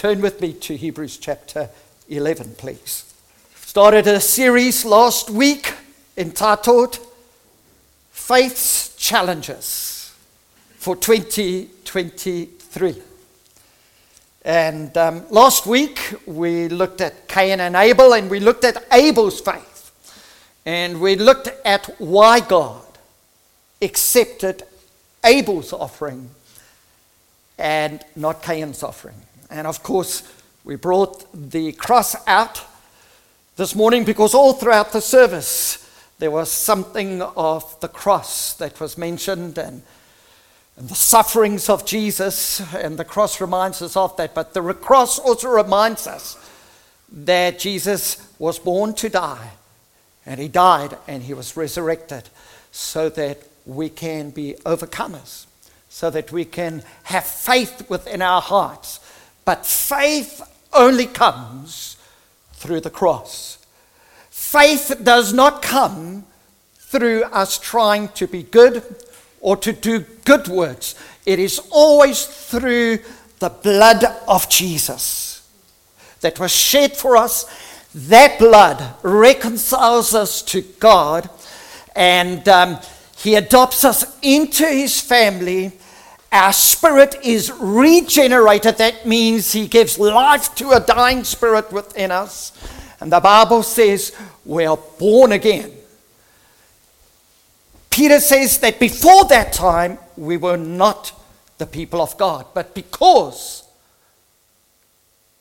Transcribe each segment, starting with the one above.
Turn with me to Hebrews chapter 11, please. Started a series last week entitled Faith's Challenges for 2023. And um, last week we looked at Cain and Abel, and we looked at Abel's faith. And we looked at why God accepted Abel's offering and not Cain's offering. And of course, we brought the cross out this morning because all throughout the service there was something of the cross that was mentioned and, and the sufferings of Jesus, and the cross reminds us of that. But the cross also reminds us that Jesus was born to die, and he died and he was resurrected so that we can be overcomers, so that we can have faith within our hearts but faith only comes through the cross. Faith does not come through us trying to be good or to do good works. It is always through the blood of Jesus that was shed for us. That blood reconciles us to God and um, He adopts us into His family our spirit is regenerated. That means He gives life to a dying spirit within us. And the Bible says we are born again. Peter says that before that time we were not the people of God, but because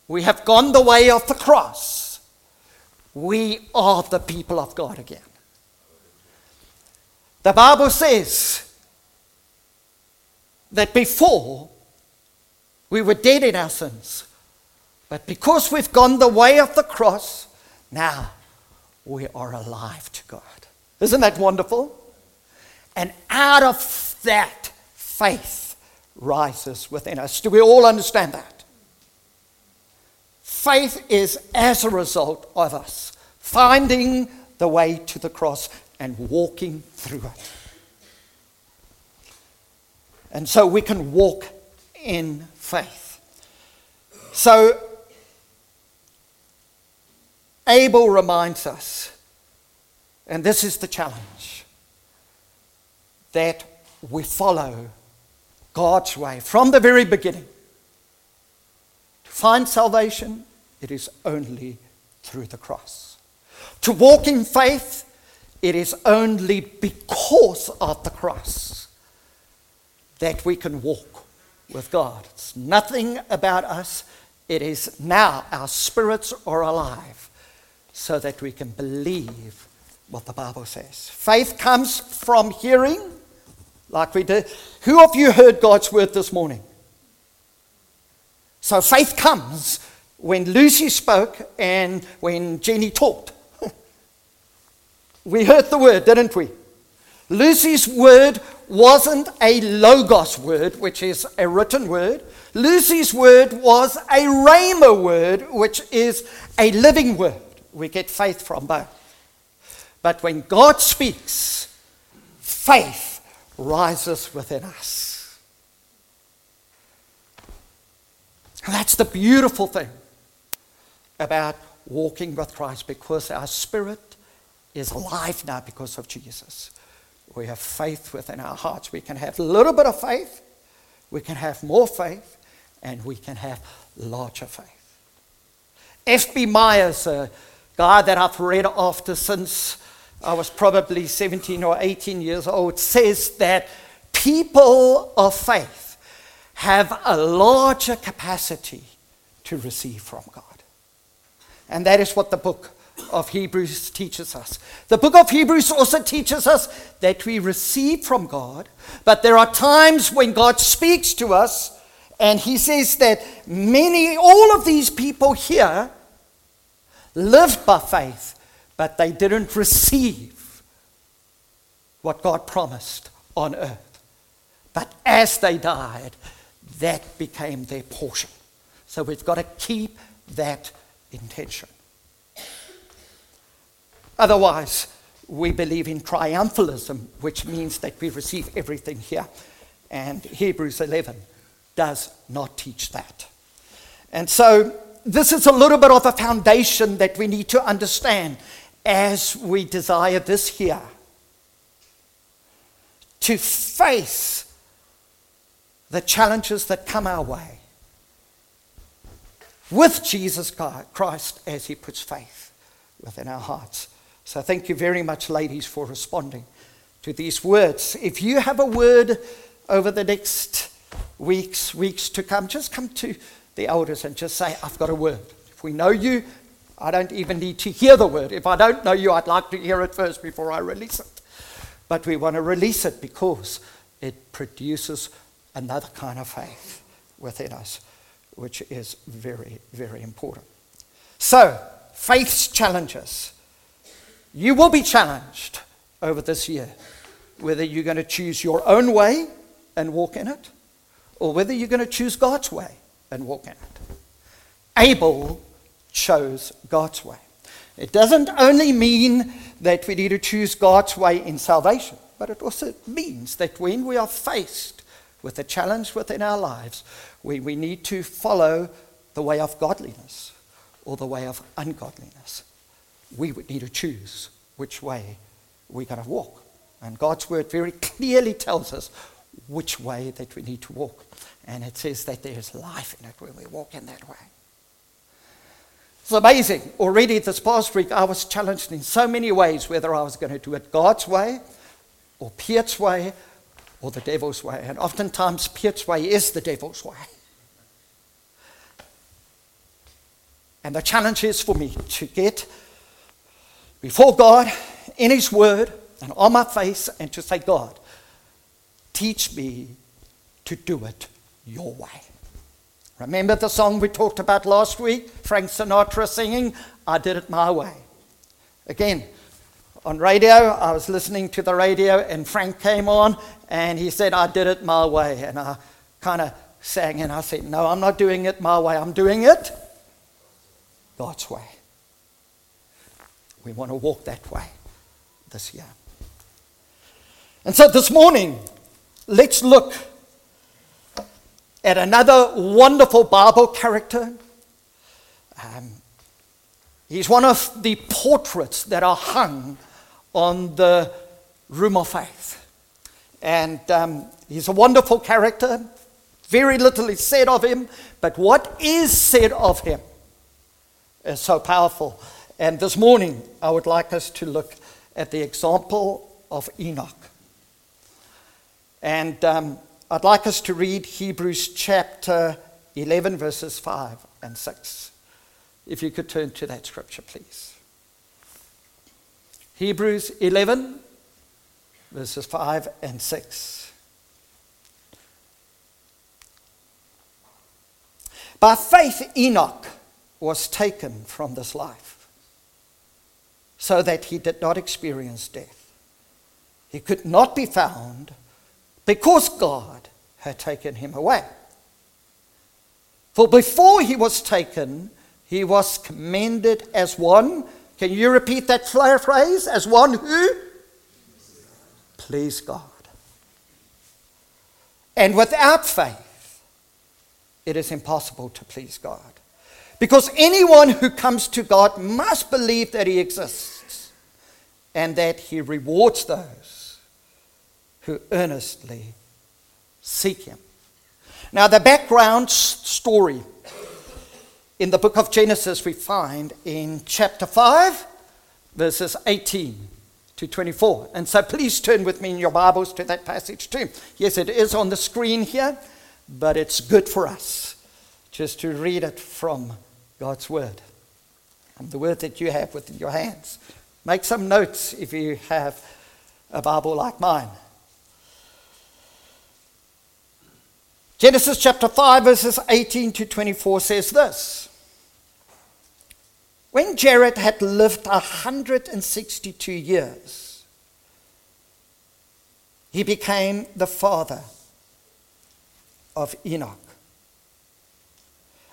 we have gone the way of the cross, we are the people of God again. The Bible says that before we were dead in our sins, but because we've gone the way of the cross, now we are alive to God. Isn't that wonderful? And out of that, faith rises within us. Do we all understand that? Faith is as a result of us finding the way to the cross and walking through it. And so we can walk in faith. So Abel reminds us, and this is the challenge, that we follow God's way from the very beginning. To find salvation, it is only through the cross. To walk in faith, it is only because of the cross that we can walk with God. It's nothing about us. It is now our spirits are alive so that we can believe what the Bible says. Faith comes from hearing, like we did. Who of you heard God's word this morning? So faith comes when Lucy spoke and when Jenny talked. we heard the word, didn't we? Lucy's word wasn't a logos word, which is a written word. Lucy's word was a rhema word, which is a living word. We get faith from both. But when God speaks, faith rises within us. And that's the beautiful thing about walking with Christ because our spirit is alive now because of Jesus we have faith within our hearts. We can have a little bit of faith, we can have more faith, and we can have larger faith. F.B. Myers, a guy that I've read after since I was probably 17 or 18 years old, says that people of faith have a larger capacity to receive from God. And that is what the book of Hebrews teaches us. The book of Hebrews also teaches us that we receive from God, but there are times when God speaks to us, and He says that many, all of these people here lived by faith, but they didn't receive what God promised on earth. But as they died, that became their portion. So we've got to keep that intention. Otherwise, we believe in triumphalism, which means that we receive everything here. And Hebrews 11 does not teach that. And so, this is a little bit of a foundation that we need to understand as we desire this here to face the challenges that come our way with Jesus Christ as He puts faith within our hearts. So, thank you very much, ladies, for responding to these words. If you have a word over the next weeks, weeks to come, just come to the elders and just say, I've got a word. If we know you, I don't even need to hear the word. If I don't know you, I'd like to hear it first before I release it. But we want to release it because it produces another kind of faith within us, which is very, very important. So, faith's challenges. You will be challenged over this year whether you're going to choose your own way and walk in it, or whether you're going to choose God's way and walk in it. Abel chose God's way. It doesn't only mean that we need to choose God's way in salvation, but it also means that when we are faced with a challenge within our lives, we, we need to follow the way of godliness or the way of ungodliness. We would need to choose which way we're going to walk. And God's word very clearly tells us which way that we need to walk. And it says that there's life in it when we walk in that way. It's amazing. Already this past week, I was challenged in so many ways whether I was going to do it God's way or Piet's way or the devil's way. And oftentimes, Piet's way is the devil's way. And the challenge is for me to get before God in His Word and on my face and to say, God, teach me to do it your way. Remember the song we talked about last week? Frank Sinatra singing, I Did It My Way. Again, on radio, I was listening to the radio and Frank came on and he said, I did it my way. And I kind of sang and I said, No, I'm not doing it my way, I'm doing it God's way. We want to walk that way this year. And so this morning, let's look at another wonderful Bible character. Um, he's one of the portraits that are hung on the room of faith. And um, he's a wonderful character. Very little is said of him, but what is said of him is so powerful. And this morning, I would like us to look at the example of Enoch. And um, I'd like us to read Hebrews chapter 11, verses 5 and 6. If you could turn to that scripture, please. Hebrews 11, verses 5 and 6. By faith, Enoch was taken from this life so that he did not experience death. He could not be found because God had taken him away. For before he was taken, he was commended as one. Can you repeat that phrase? As one who? Please God. And without faith, it is impossible to please God. Because anyone who comes to God must believe that he exists and that he rewards those who earnestly seek him. Now, the background story in the book of Genesis we find in chapter 5, verses 18 to 24. And so please turn with me in your Bibles to that passage too. Yes, it is on the screen here, but it's good for us just to read it from God's Word. And the Word that you have within your hands. Make some notes if you have a Bible like mine. Genesis chapter 5, verses 18 to 24 says this When Jared had lived 162 years, he became the father of Enoch.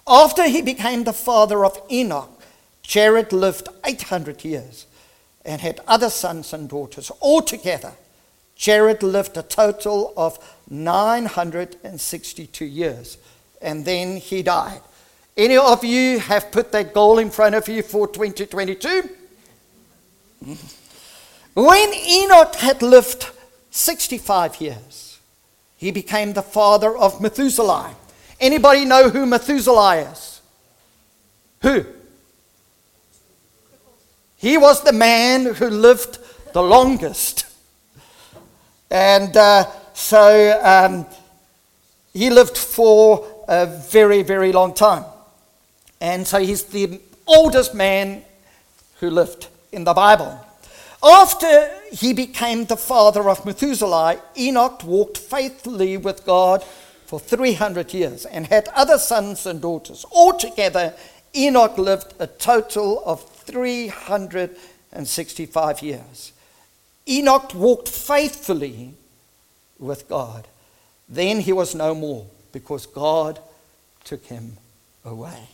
After he became the father of Enoch, Jared lived 800 years and had other sons and daughters. Altogether, Jared lived a total of 962 years, and then he died. Any of you have put that goal in front of you for 2022? When Enoch had lived 65 years, he became the father of Methuselah. Anybody know who Methuselah is? Who? He was the man who lived the longest. And uh, so um, he lived for a very, very long time. And so he's the oldest man who lived in the Bible. After he became the father of Methuselah, Enoch walked faithfully with God for 300 years and had other sons and daughters. Altogether, Enoch lived a total of 365 years. Enoch walked faithfully with God. Then he was no more because God took him away.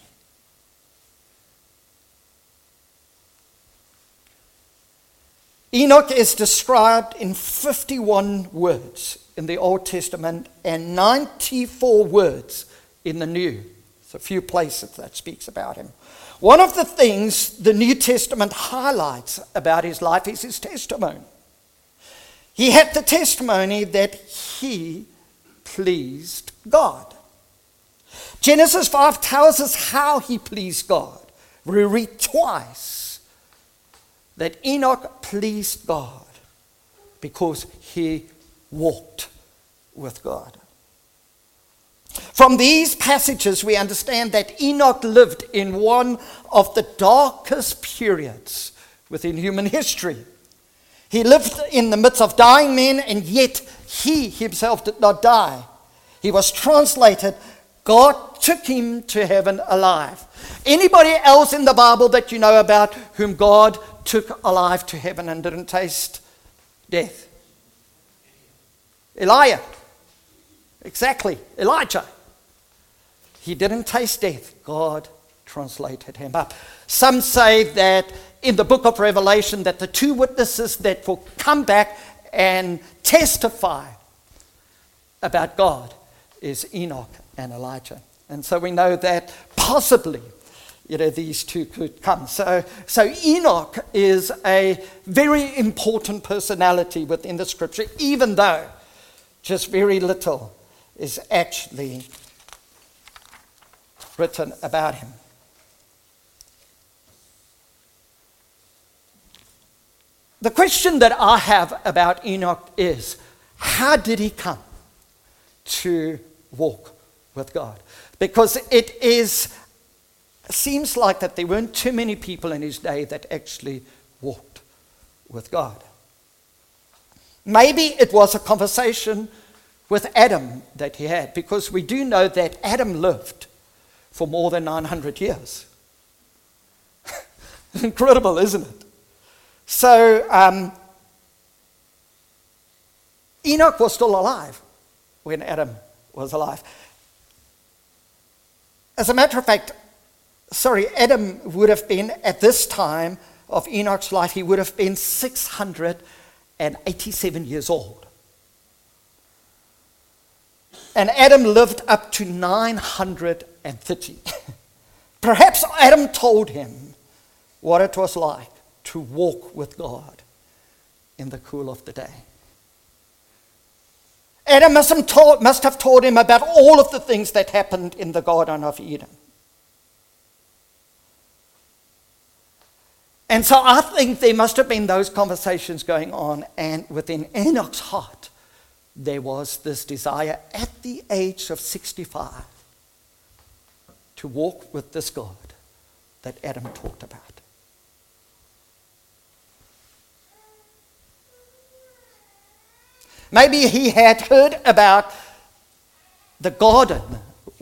Enoch is described in 51 words in the Old Testament and 94 words in the New. It's a few places that speaks about him. One of the things the New Testament highlights about his life is his testimony. He had the testimony that he pleased God. Genesis 5 tells us how he pleased God. We read twice that Enoch pleased God because he walked with God. From these passages, we understand that Enoch lived in one of the darkest periods within human history. He lived in the midst of dying men, and yet he himself did not die. He was translated. God took him to heaven alive. Anybody else in the Bible that you know about whom God took alive to heaven and didn't taste death? Elijah. Exactly. Elijah. He didn't taste death. God translated him up. Some say that in the book of Revelation that the two witnesses that will come back and testify about God is Enoch and Elijah. And so we know that possibly you know, these two could come. So, so Enoch is a very important personality within the scripture, even though just very little is actually written about him. The question that I have about Enoch is how did he come to walk with God? Because it is seems like that there weren't too many people in his day that actually walked with God. Maybe it was a conversation with Adam that he had, because we do know that Adam lived for more than 900 years. Incredible, isn't it? So, um, Enoch was still alive when Adam was alive. As a matter of fact, sorry, Adam would have been, at this time of Enoch's life, he would have been 687 years old. And Adam lived up to 930. Perhaps Adam told him what it was like to walk with God in the cool of the day. Adam must have, told, must have him about all of the things that happened in the Garden of Eden. And so I think there must have been those conversations going on, and within Enoch's heart, there was this desire at the age of 65 to walk with this God that Adam talked about. Maybe he had heard about the garden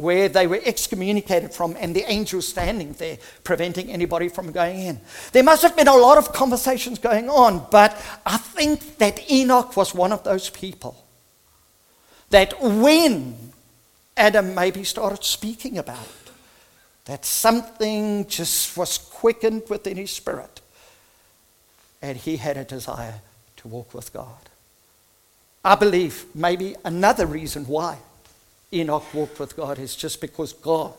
where they were excommunicated from and the angel standing there preventing anybody from going in. There must have been a lot of conversations going on, but I think that Enoch was one of those people that when Adam maybe started speaking about it, that something just was quickened within his spirit and he had a desire to walk with God. I believe maybe another reason why Enoch walked with God is just because God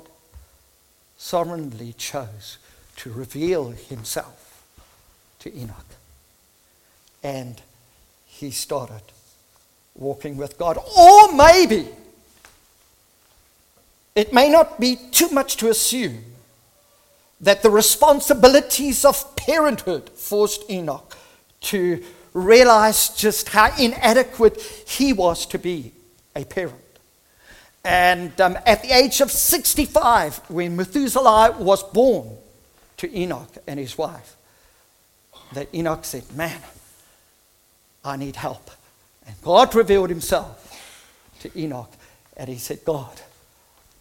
sovereignly chose to reveal himself to Enoch. And he started walking with God. Or maybe it may not be too much to assume that the responsibilities of parenthood forced Enoch to realize just how inadequate he was to be a parent. And um, at the age of 65, when Methuselah was born to Enoch and his wife, that Enoch said, Man, I need help. And God revealed himself to Enoch, and he said, God,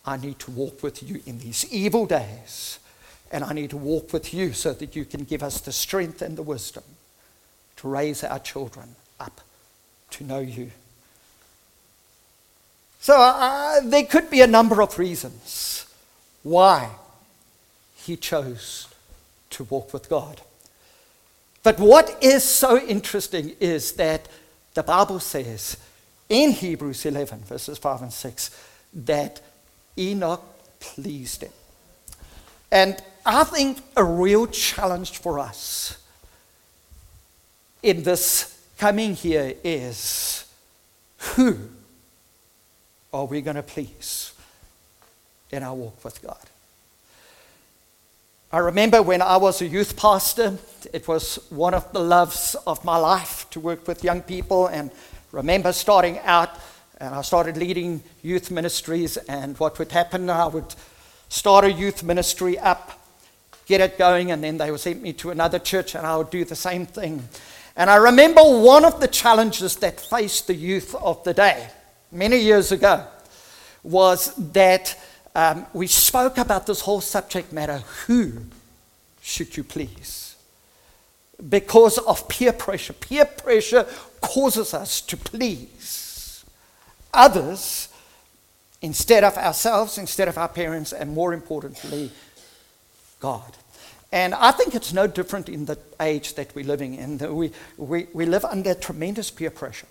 I need to walk with you in these evil days, and I need to walk with you so that you can give us the strength and the wisdom to raise our children up to know you. So uh, there could be a number of reasons why he chose to walk with God. But what is so interesting is that the Bible says in Hebrews 11, verses 5 and 6, that Enoch pleased him. And I think a real challenge for us in this coming here is who are we going to please in our walk with God? I remember when I was a youth pastor, it was one of the loves of my life to work with young people. And remember starting out, and I started leading youth ministries. And what would happen, I would start a youth ministry up, get it going, and then they would send me to another church, and I would do the same thing. And I remember one of the challenges that faced the youth of the day many years ago was that um, we spoke about this whole subject matter who should you please? Because of peer pressure. Peer pressure causes us to please others instead of ourselves, instead of our parents, and more importantly, God. And I think it's no different in the age that we're living in. We, we, we live under tremendous peer pressure.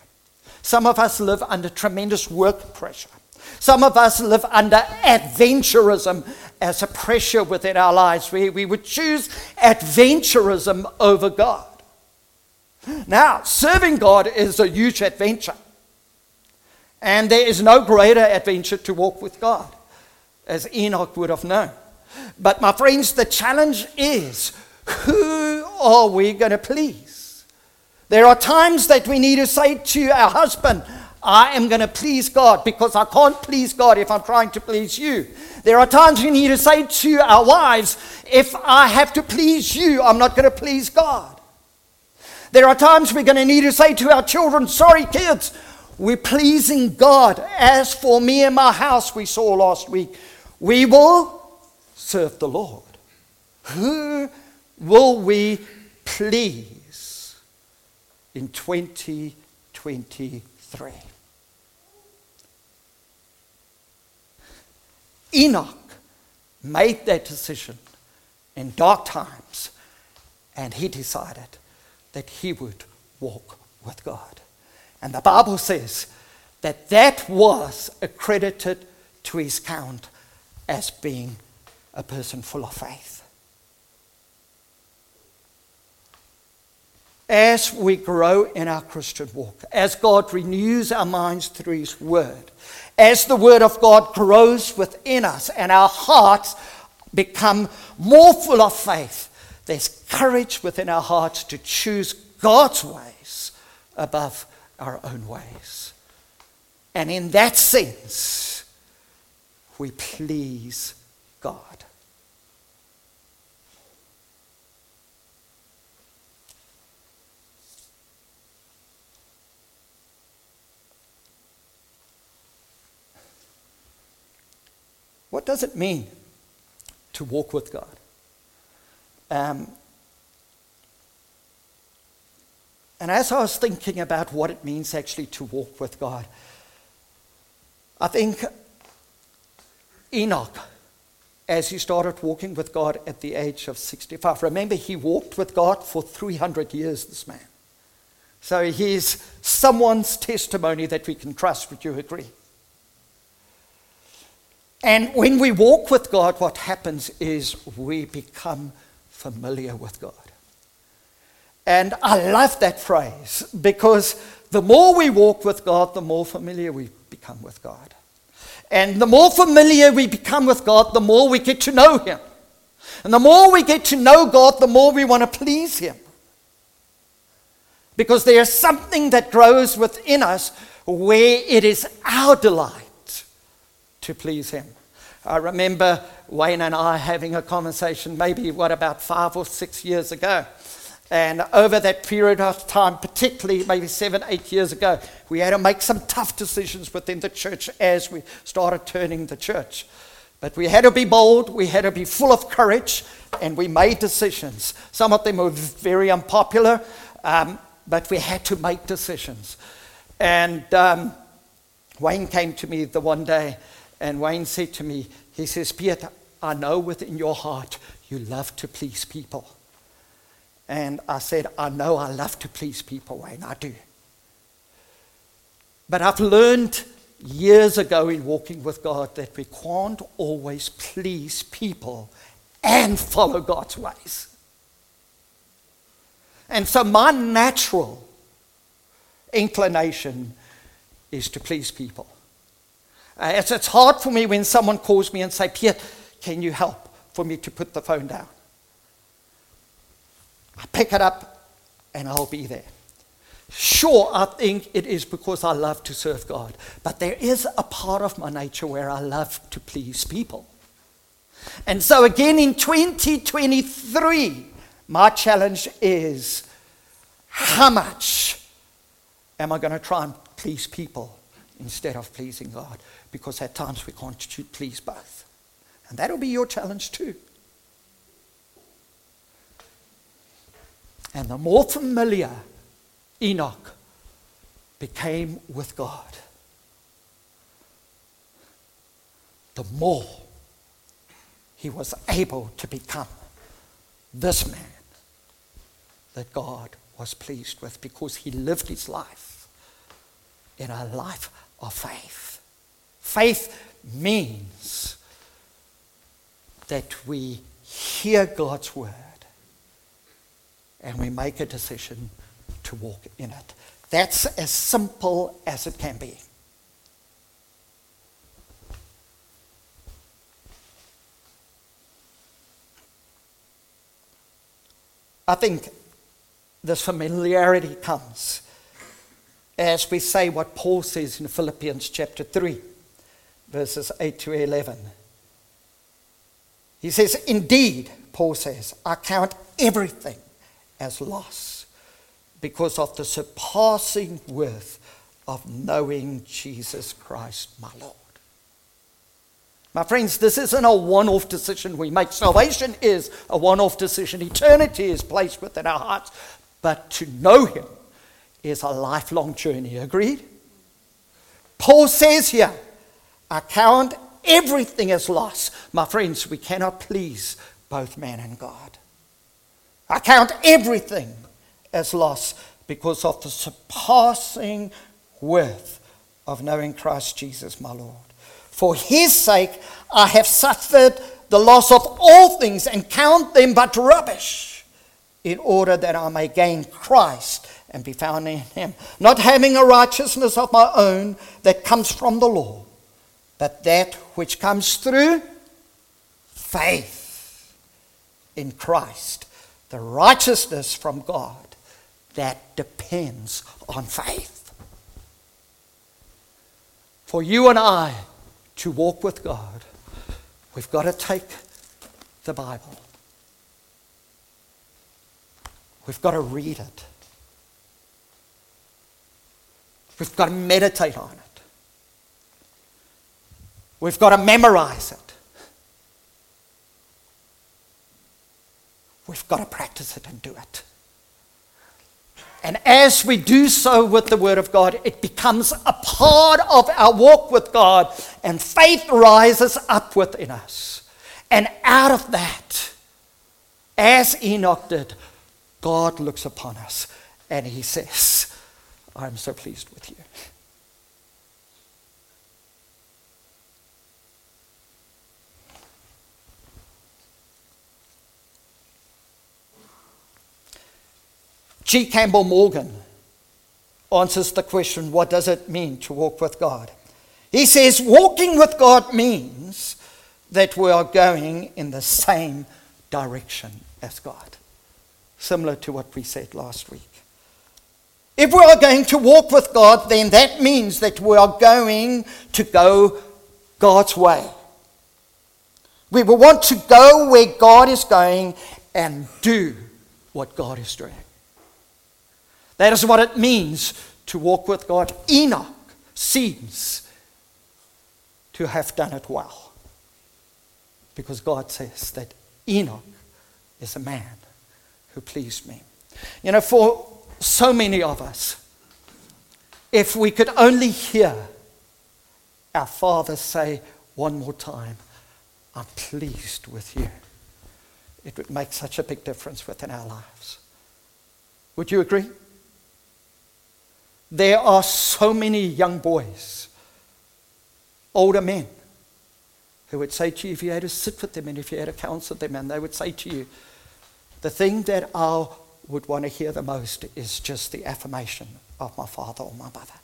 Some of us live under tremendous work pressure. Some of us live under adventurism as a pressure within our lives. We, we would choose adventurism over God. Now, serving God is a huge adventure. And there is no greater adventure to walk with God, as Enoch would have known. But, my friends, the challenge is who are we going to please? There are times that we need to say to our husband, I am going to please God because I can't please God if I'm trying to please you. There are times we need to say to our wives, if I have to please you, I'm not going to please God. There are times we're going to need to say to our children, sorry, kids, we're pleasing God. As for me and my house, we saw last week, we will serve the Lord. Who will we please in 2023? Enoch made that decision in dark times, and he decided that he would walk with God. And the Bible says that that was accredited to his count as being a person full of faith. As we grow in our Christian walk, as God renews our minds through His Word, as the Word of God grows within us and our hearts become more full of faith, there's courage within our hearts to choose God's ways above our own ways. And in that sense, we please God. What does it mean to walk with God? Um, and as I was thinking about what it means actually to walk with God, I think Enoch, as he started walking with God at the age of 65, remember he walked with God for 300 years, this man. So he's someone's testimony that we can trust. Would you agree? And when we walk with God, what happens is we become familiar with God. And I love that phrase because the more we walk with God, the more familiar we become with God. And the more familiar we become with God, the more we get to know Him. And the more we get to know God, the more we want to please Him. Because there's something that grows within us where it is our delight to please Him. I remember Wayne and I having a conversation, maybe what, about five or six years ago. And over that period of time, particularly maybe seven, eight years ago, we had to make some tough decisions within the church as we started turning the church. But we had to be bold, we had to be full of courage, and we made decisions. Some of them were very unpopular, um, but we had to make decisions. And um, Wayne came to me the one day, and Wayne said to me, he says, Peter, I know within your heart you love to please people. And I said, I know I love to please people, Wayne, I do. But I've learned years ago in walking with God that we can't always please people and follow God's ways. And so my natural inclination is to please people. Uh, it's, it's hard for me when someone calls me and say, Pierre, can you help for me to put the phone down? I pick it up and I'll be there. Sure, I think it is because I love to serve God, but there is a part of my nature where I love to please people. And so, again, in 2023, my challenge is how much am I going to try and please people instead of pleasing God? Because at times we can't please both. And that'll be your challenge too. And the more familiar Enoch became with God, the more he was able to become this man that God was pleased with because he lived his life in a life of faith. Faith means that we hear God's word and we make a decision to walk in it. That's as simple as it can be. I think this familiarity comes as we say what Paul says in Philippians chapter 3, verses 8 to 11. He says, Indeed, Paul says, I count everything as loss because of the surpassing worth of knowing Jesus Christ, my Lord. My friends, this isn't a one off decision we make. Salvation is a one off decision. Eternity is placed within our hearts. But to know Him is a lifelong journey. Agreed? Paul says here, I count everything as loss. My friends, we cannot please both man and God. I count everything as loss because of the surpassing worth of knowing Christ Jesus, my Lord. For his sake, I have suffered the loss of all things and count them but rubbish, in order that I may gain Christ and be found in him, not having a righteousness of my own that comes from the law, but that which comes through faith in Christ the righteousness from God that depends on faith. For you and I to walk with God, we've got to take the Bible. We've got to read it. We've got to meditate on it. We've got to memorize it. We've got to practice it and do it. And as we do so with the Word of God, it becomes a part of our walk with God, and faith rises up within us. And out of that, as Enoch did, God looks upon us and He says, I'm so pleased with you. G. Campbell Morgan answers the question what does it mean to walk with God? He says, walking with God means that we are going in the same direction as God, similar to what we said last week. If we are going to walk with God, then that means that we are going to go God's way. We will want to go where God is going and do what God is doing. That is what it means to walk with God. Enoch seems to have done it well. Because God says that Enoch is a man who pleased me. You know, for so many of us, if we could only hear our Father say one more time, I'm pleased with you, it would make such a big difference within our lives. Would you agree? There are so many young boys, older men, who would say to you if you had to sit with them and if you had to counsel them, and they would say to you, the thing that I would want to hear the most is just the affirmation of my father or my mother.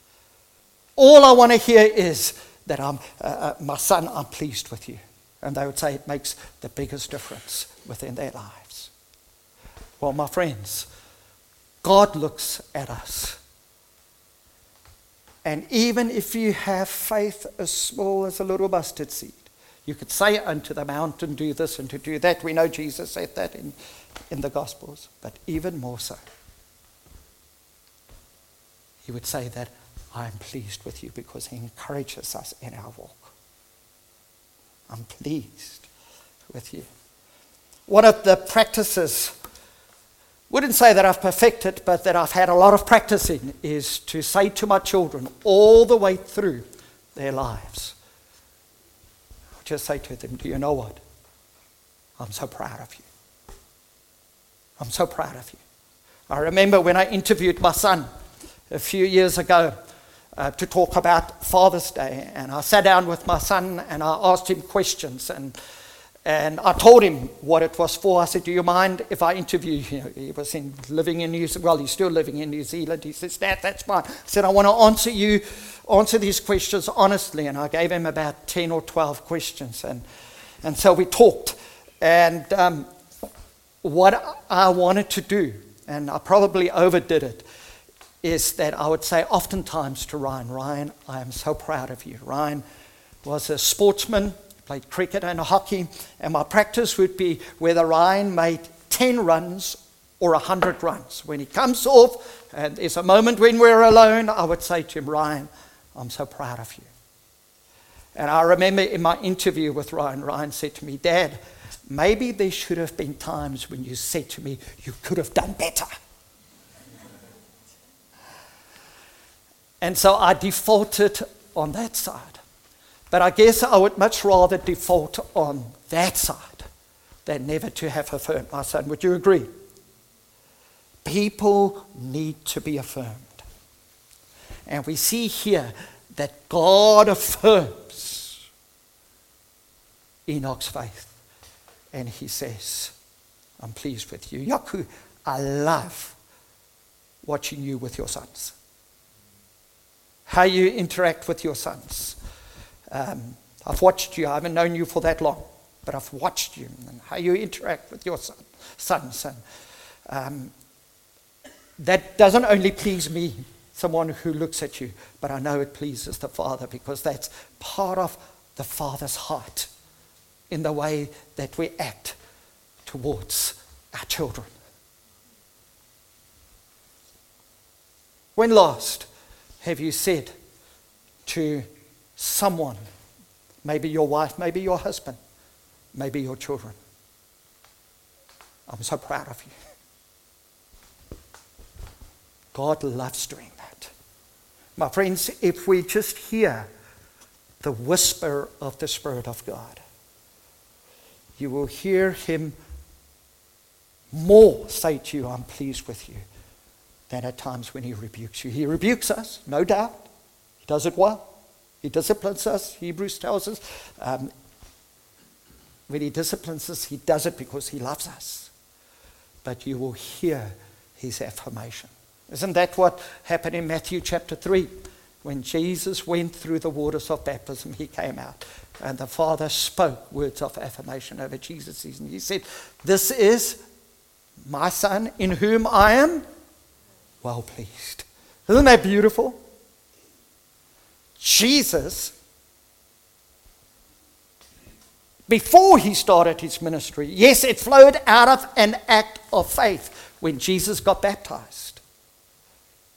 All I want to hear is that I'm, uh, uh, my son, I'm pleased with you. And they would say it makes the biggest difference within their lives. Well, my friends, God looks at us and even if you have faith as small as a little mustard seed, you could say unto the mountain, do this and to do that. We know Jesus said that in, in the Gospels, but even more so. He would say that I am pleased with you because he encourages us in our walk. I'm pleased with you. One of the practices wouldn't say that I've perfected, but that I've had a lot of practice in, is to say to my children all the way through their lives, just say to them, Do you know what? I'm so proud of you. I'm so proud of you. I remember when I interviewed my son a few years ago uh, to talk about Father's Day, and I sat down with my son and I asked him questions. And and I told him what it was for. I said, Do you mind if I interview you? He was in, living in New Zealand. Well, he's still living in New Zealand. He says, Dad, that's fine. I said, I want to answer you, answer these questions honestly. And I gave him about 10 or 12 questions. And, and so we talked. And um, what I wanted to do, and I probably overdid it, is that I would say oftentimes to Ryan, Ryan, I am so proud of you. Ryan was a sportsman played cricket and hockey, and my practice would be whether Ryan made 10 runs or 100 runs. When he comes off, and there's a moment when we're alone, I would say to him, Ryan, I'm so proud of you. And I remember in my interview with Ryan, Ryan said to me, Dad, maybe there should have been times when you said to me, you could have done better. and so I defaulted on that side. But I guess I would much rather default on that side than never to have affirmed my son. Would you agree? People need to be affirmed. And we see here that God affirms Enoch's faith. And he says, I'm pleased with you. Yaku, I love watching you with your sons. How you interact with your sons. Um, I've watched you. I haven't known you for that long, but I've watched you and how you interact with your son, sons. And um, that doesn't only please me, someone who looks at you, but I know it pleases the Father because that's part of the Father's heart in the way that we act towards our children. When last have you said to someone, maybe your wife, maybe your husband, maybe your children. I'm so proud of you. God loves doing that. My friends, if we just hear the whisper of the Spirit of God, you will hear Him more say to you, I'm pleased with you, than at times when He rebukes you. He rebukes us, no doubt. He does it well. He disciplines us, Hebrews tells us. Um, when He disciplines us, He does it because He loves us. But you will hear his affirmation. Isn't that what happened in Matthew chapter 3? When Jesus went through the waters of baptism, he came out. And the Father spoke words of affirmation over Jesus. And he said, This is my Son in whom I am well pleased. Isn't that beautiful? Jesus, before he started his ministry, yes, it flowed out of an act of faith when Jesus got baptized.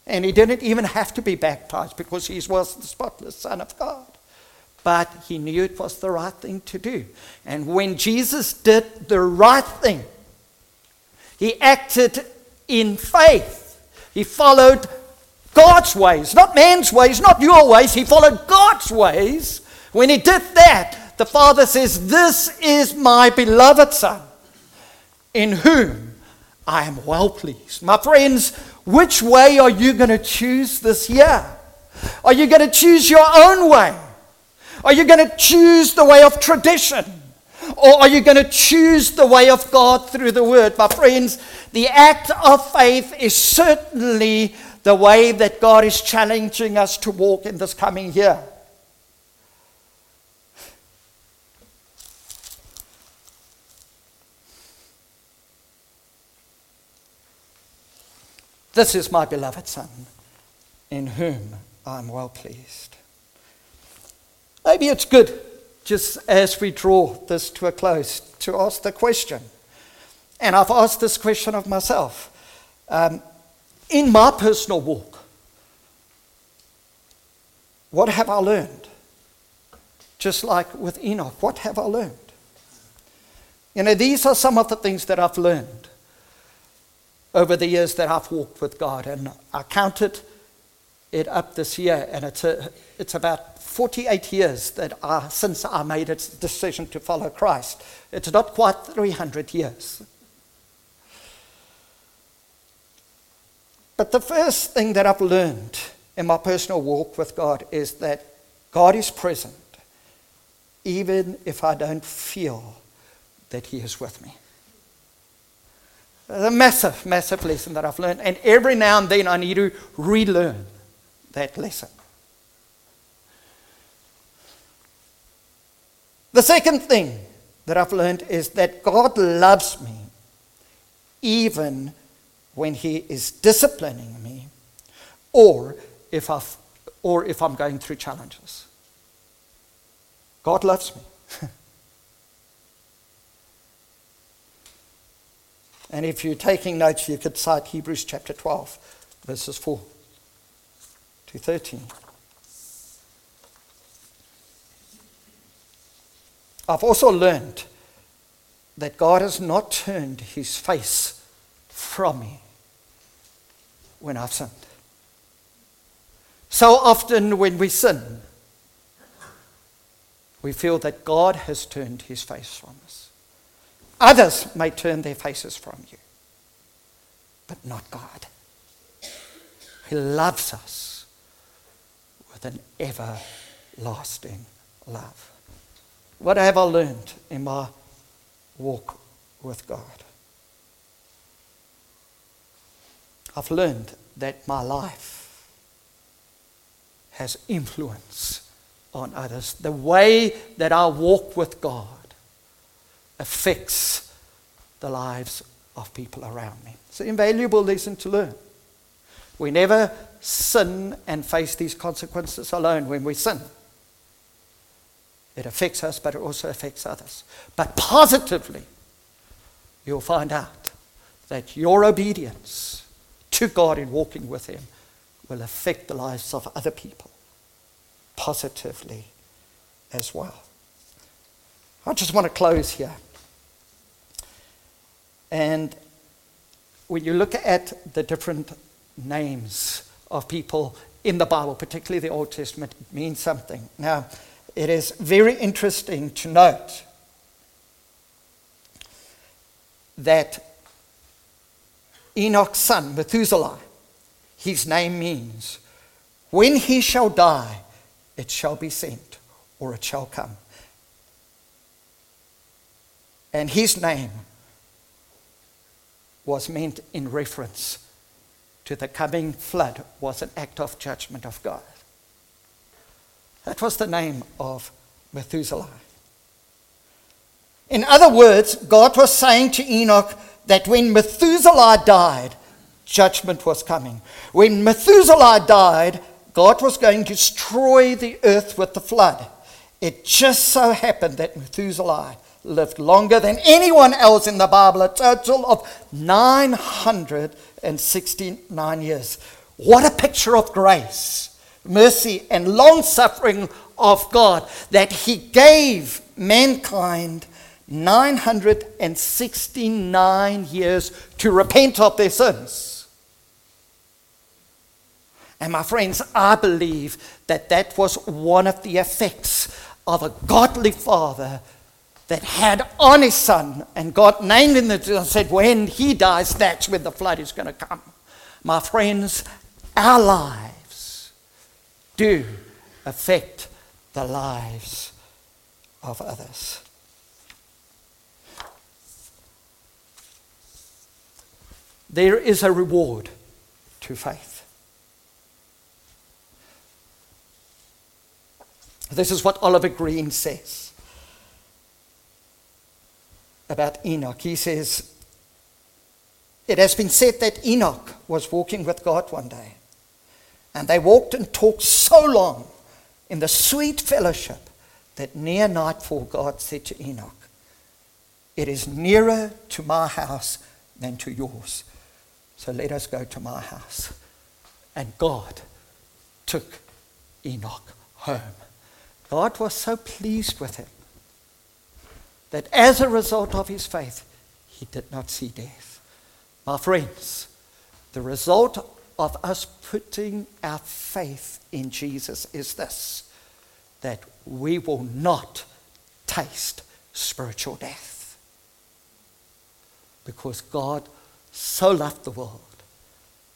And he didn't even have to be baptized because he was the spotless Son of God. But he knew it was the right thing to do. And when Jesus did the right thing, he acted in faith. He followed God's ways, not man's ways, not your ways. He followed God's ways. When he did that, the Father says, This is my beloved Son, in whom I am well pleased. My friends, which way are you going to choose this year? Are you going to choose your own way? Are you going to choose the way of tradition? Or are you going to choose the way of God through the Word? My friends, the act of faith is certainly the way that God is challenging us to walk in this coming year. This is my beloved Son, in whom I am well pleased. Maybe it's good, just as we draw this to a close, to ask the question. And I've asked this question of myself. Um, in my personal walk, what have I learned? Just like with Enoch, what have I learned? You know, these are some of the things that I've learned over the years that I've walked with God. And I counted it up this year, and it's, a, it's about 48 years that I, since I made a decision to follow Christ. It's not quite 300 years. But the first thing that I've learned in my personal walk with God is that God is present even if I don't feel that He is with me. A massive, massive lesson that I've learned. And every now and then I need to relearn that lesson. The second thing that I've learned is that God loves me even when He is disciplining me or if, I've, or if I'm going through challenges. God loves me. And if you're taking notes, you could cite Hebrews chapter 12, verses 4 to 13. I've also learned that God has not turned his face from me when I've sinned. So often when we sin, we feel that God has turned his face from us. Others may turn their faces from you, but not God. He loves us with an everlasting love. What have I learned in my walk with God? I've learned that my life has influence on others. The way that I walk with God affects the lives of people around me. It's an invaluable lesson to learn. We never sin and face these consequences alone when we sin. It affects us, but it also affects others. But positively, you'll find out that your obedience to God in walking with Him will affect the lives of other people positively as well. I just want to close here. And when you look at the different names of people in the Bible, particularly the Old Testament, it means something. Now, it is very interesting to note that Enoch's son, Methuselah, his name means, when he shall die, it shall be sent, or it shall come. And his name was meant in reference to the coming flood was an act of judgment of God. That was the name of Methuselah. In other words, God was saying to Enoch that when Methuselah died, judgment was coming. When Methuselah died, God was going to destroy the earth with the flood. It just so happened that Methuselah lived longer than anyone else in the Bible, a total of 969 years. What a picture of grace, mercy, and long suffering of God that He gave mankind 969 years to repent of their sins. And my friends, I believe that that was one of the effects of a godly father that had on his son, and God named him and said, when he dies, that's when the flood is going to come. My friends, our lives do affect the lives of others. There is a reward to faith. This is what Oliver Greene says about Enoch. He says, It has been said that Enoch was walking with God one day, and they walked and talked so long in the sweet fellowship that near nightfall God said to Enoch, It is nearer to my house than to yours. So let us go to my house. And God took Enoch home. God was so pleased with him that as a result of his faith, he did not see death. My friends, the result of us putting our faith in Jesus is this that we will not taste spiritual death. Because God so loved the world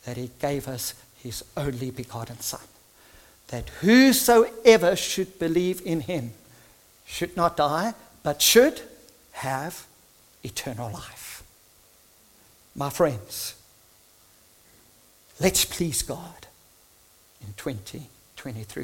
that he gave us his only begotten Son, that whosoever should believe in him should not die, but should have eternal life. My friends, let's please God in 2023.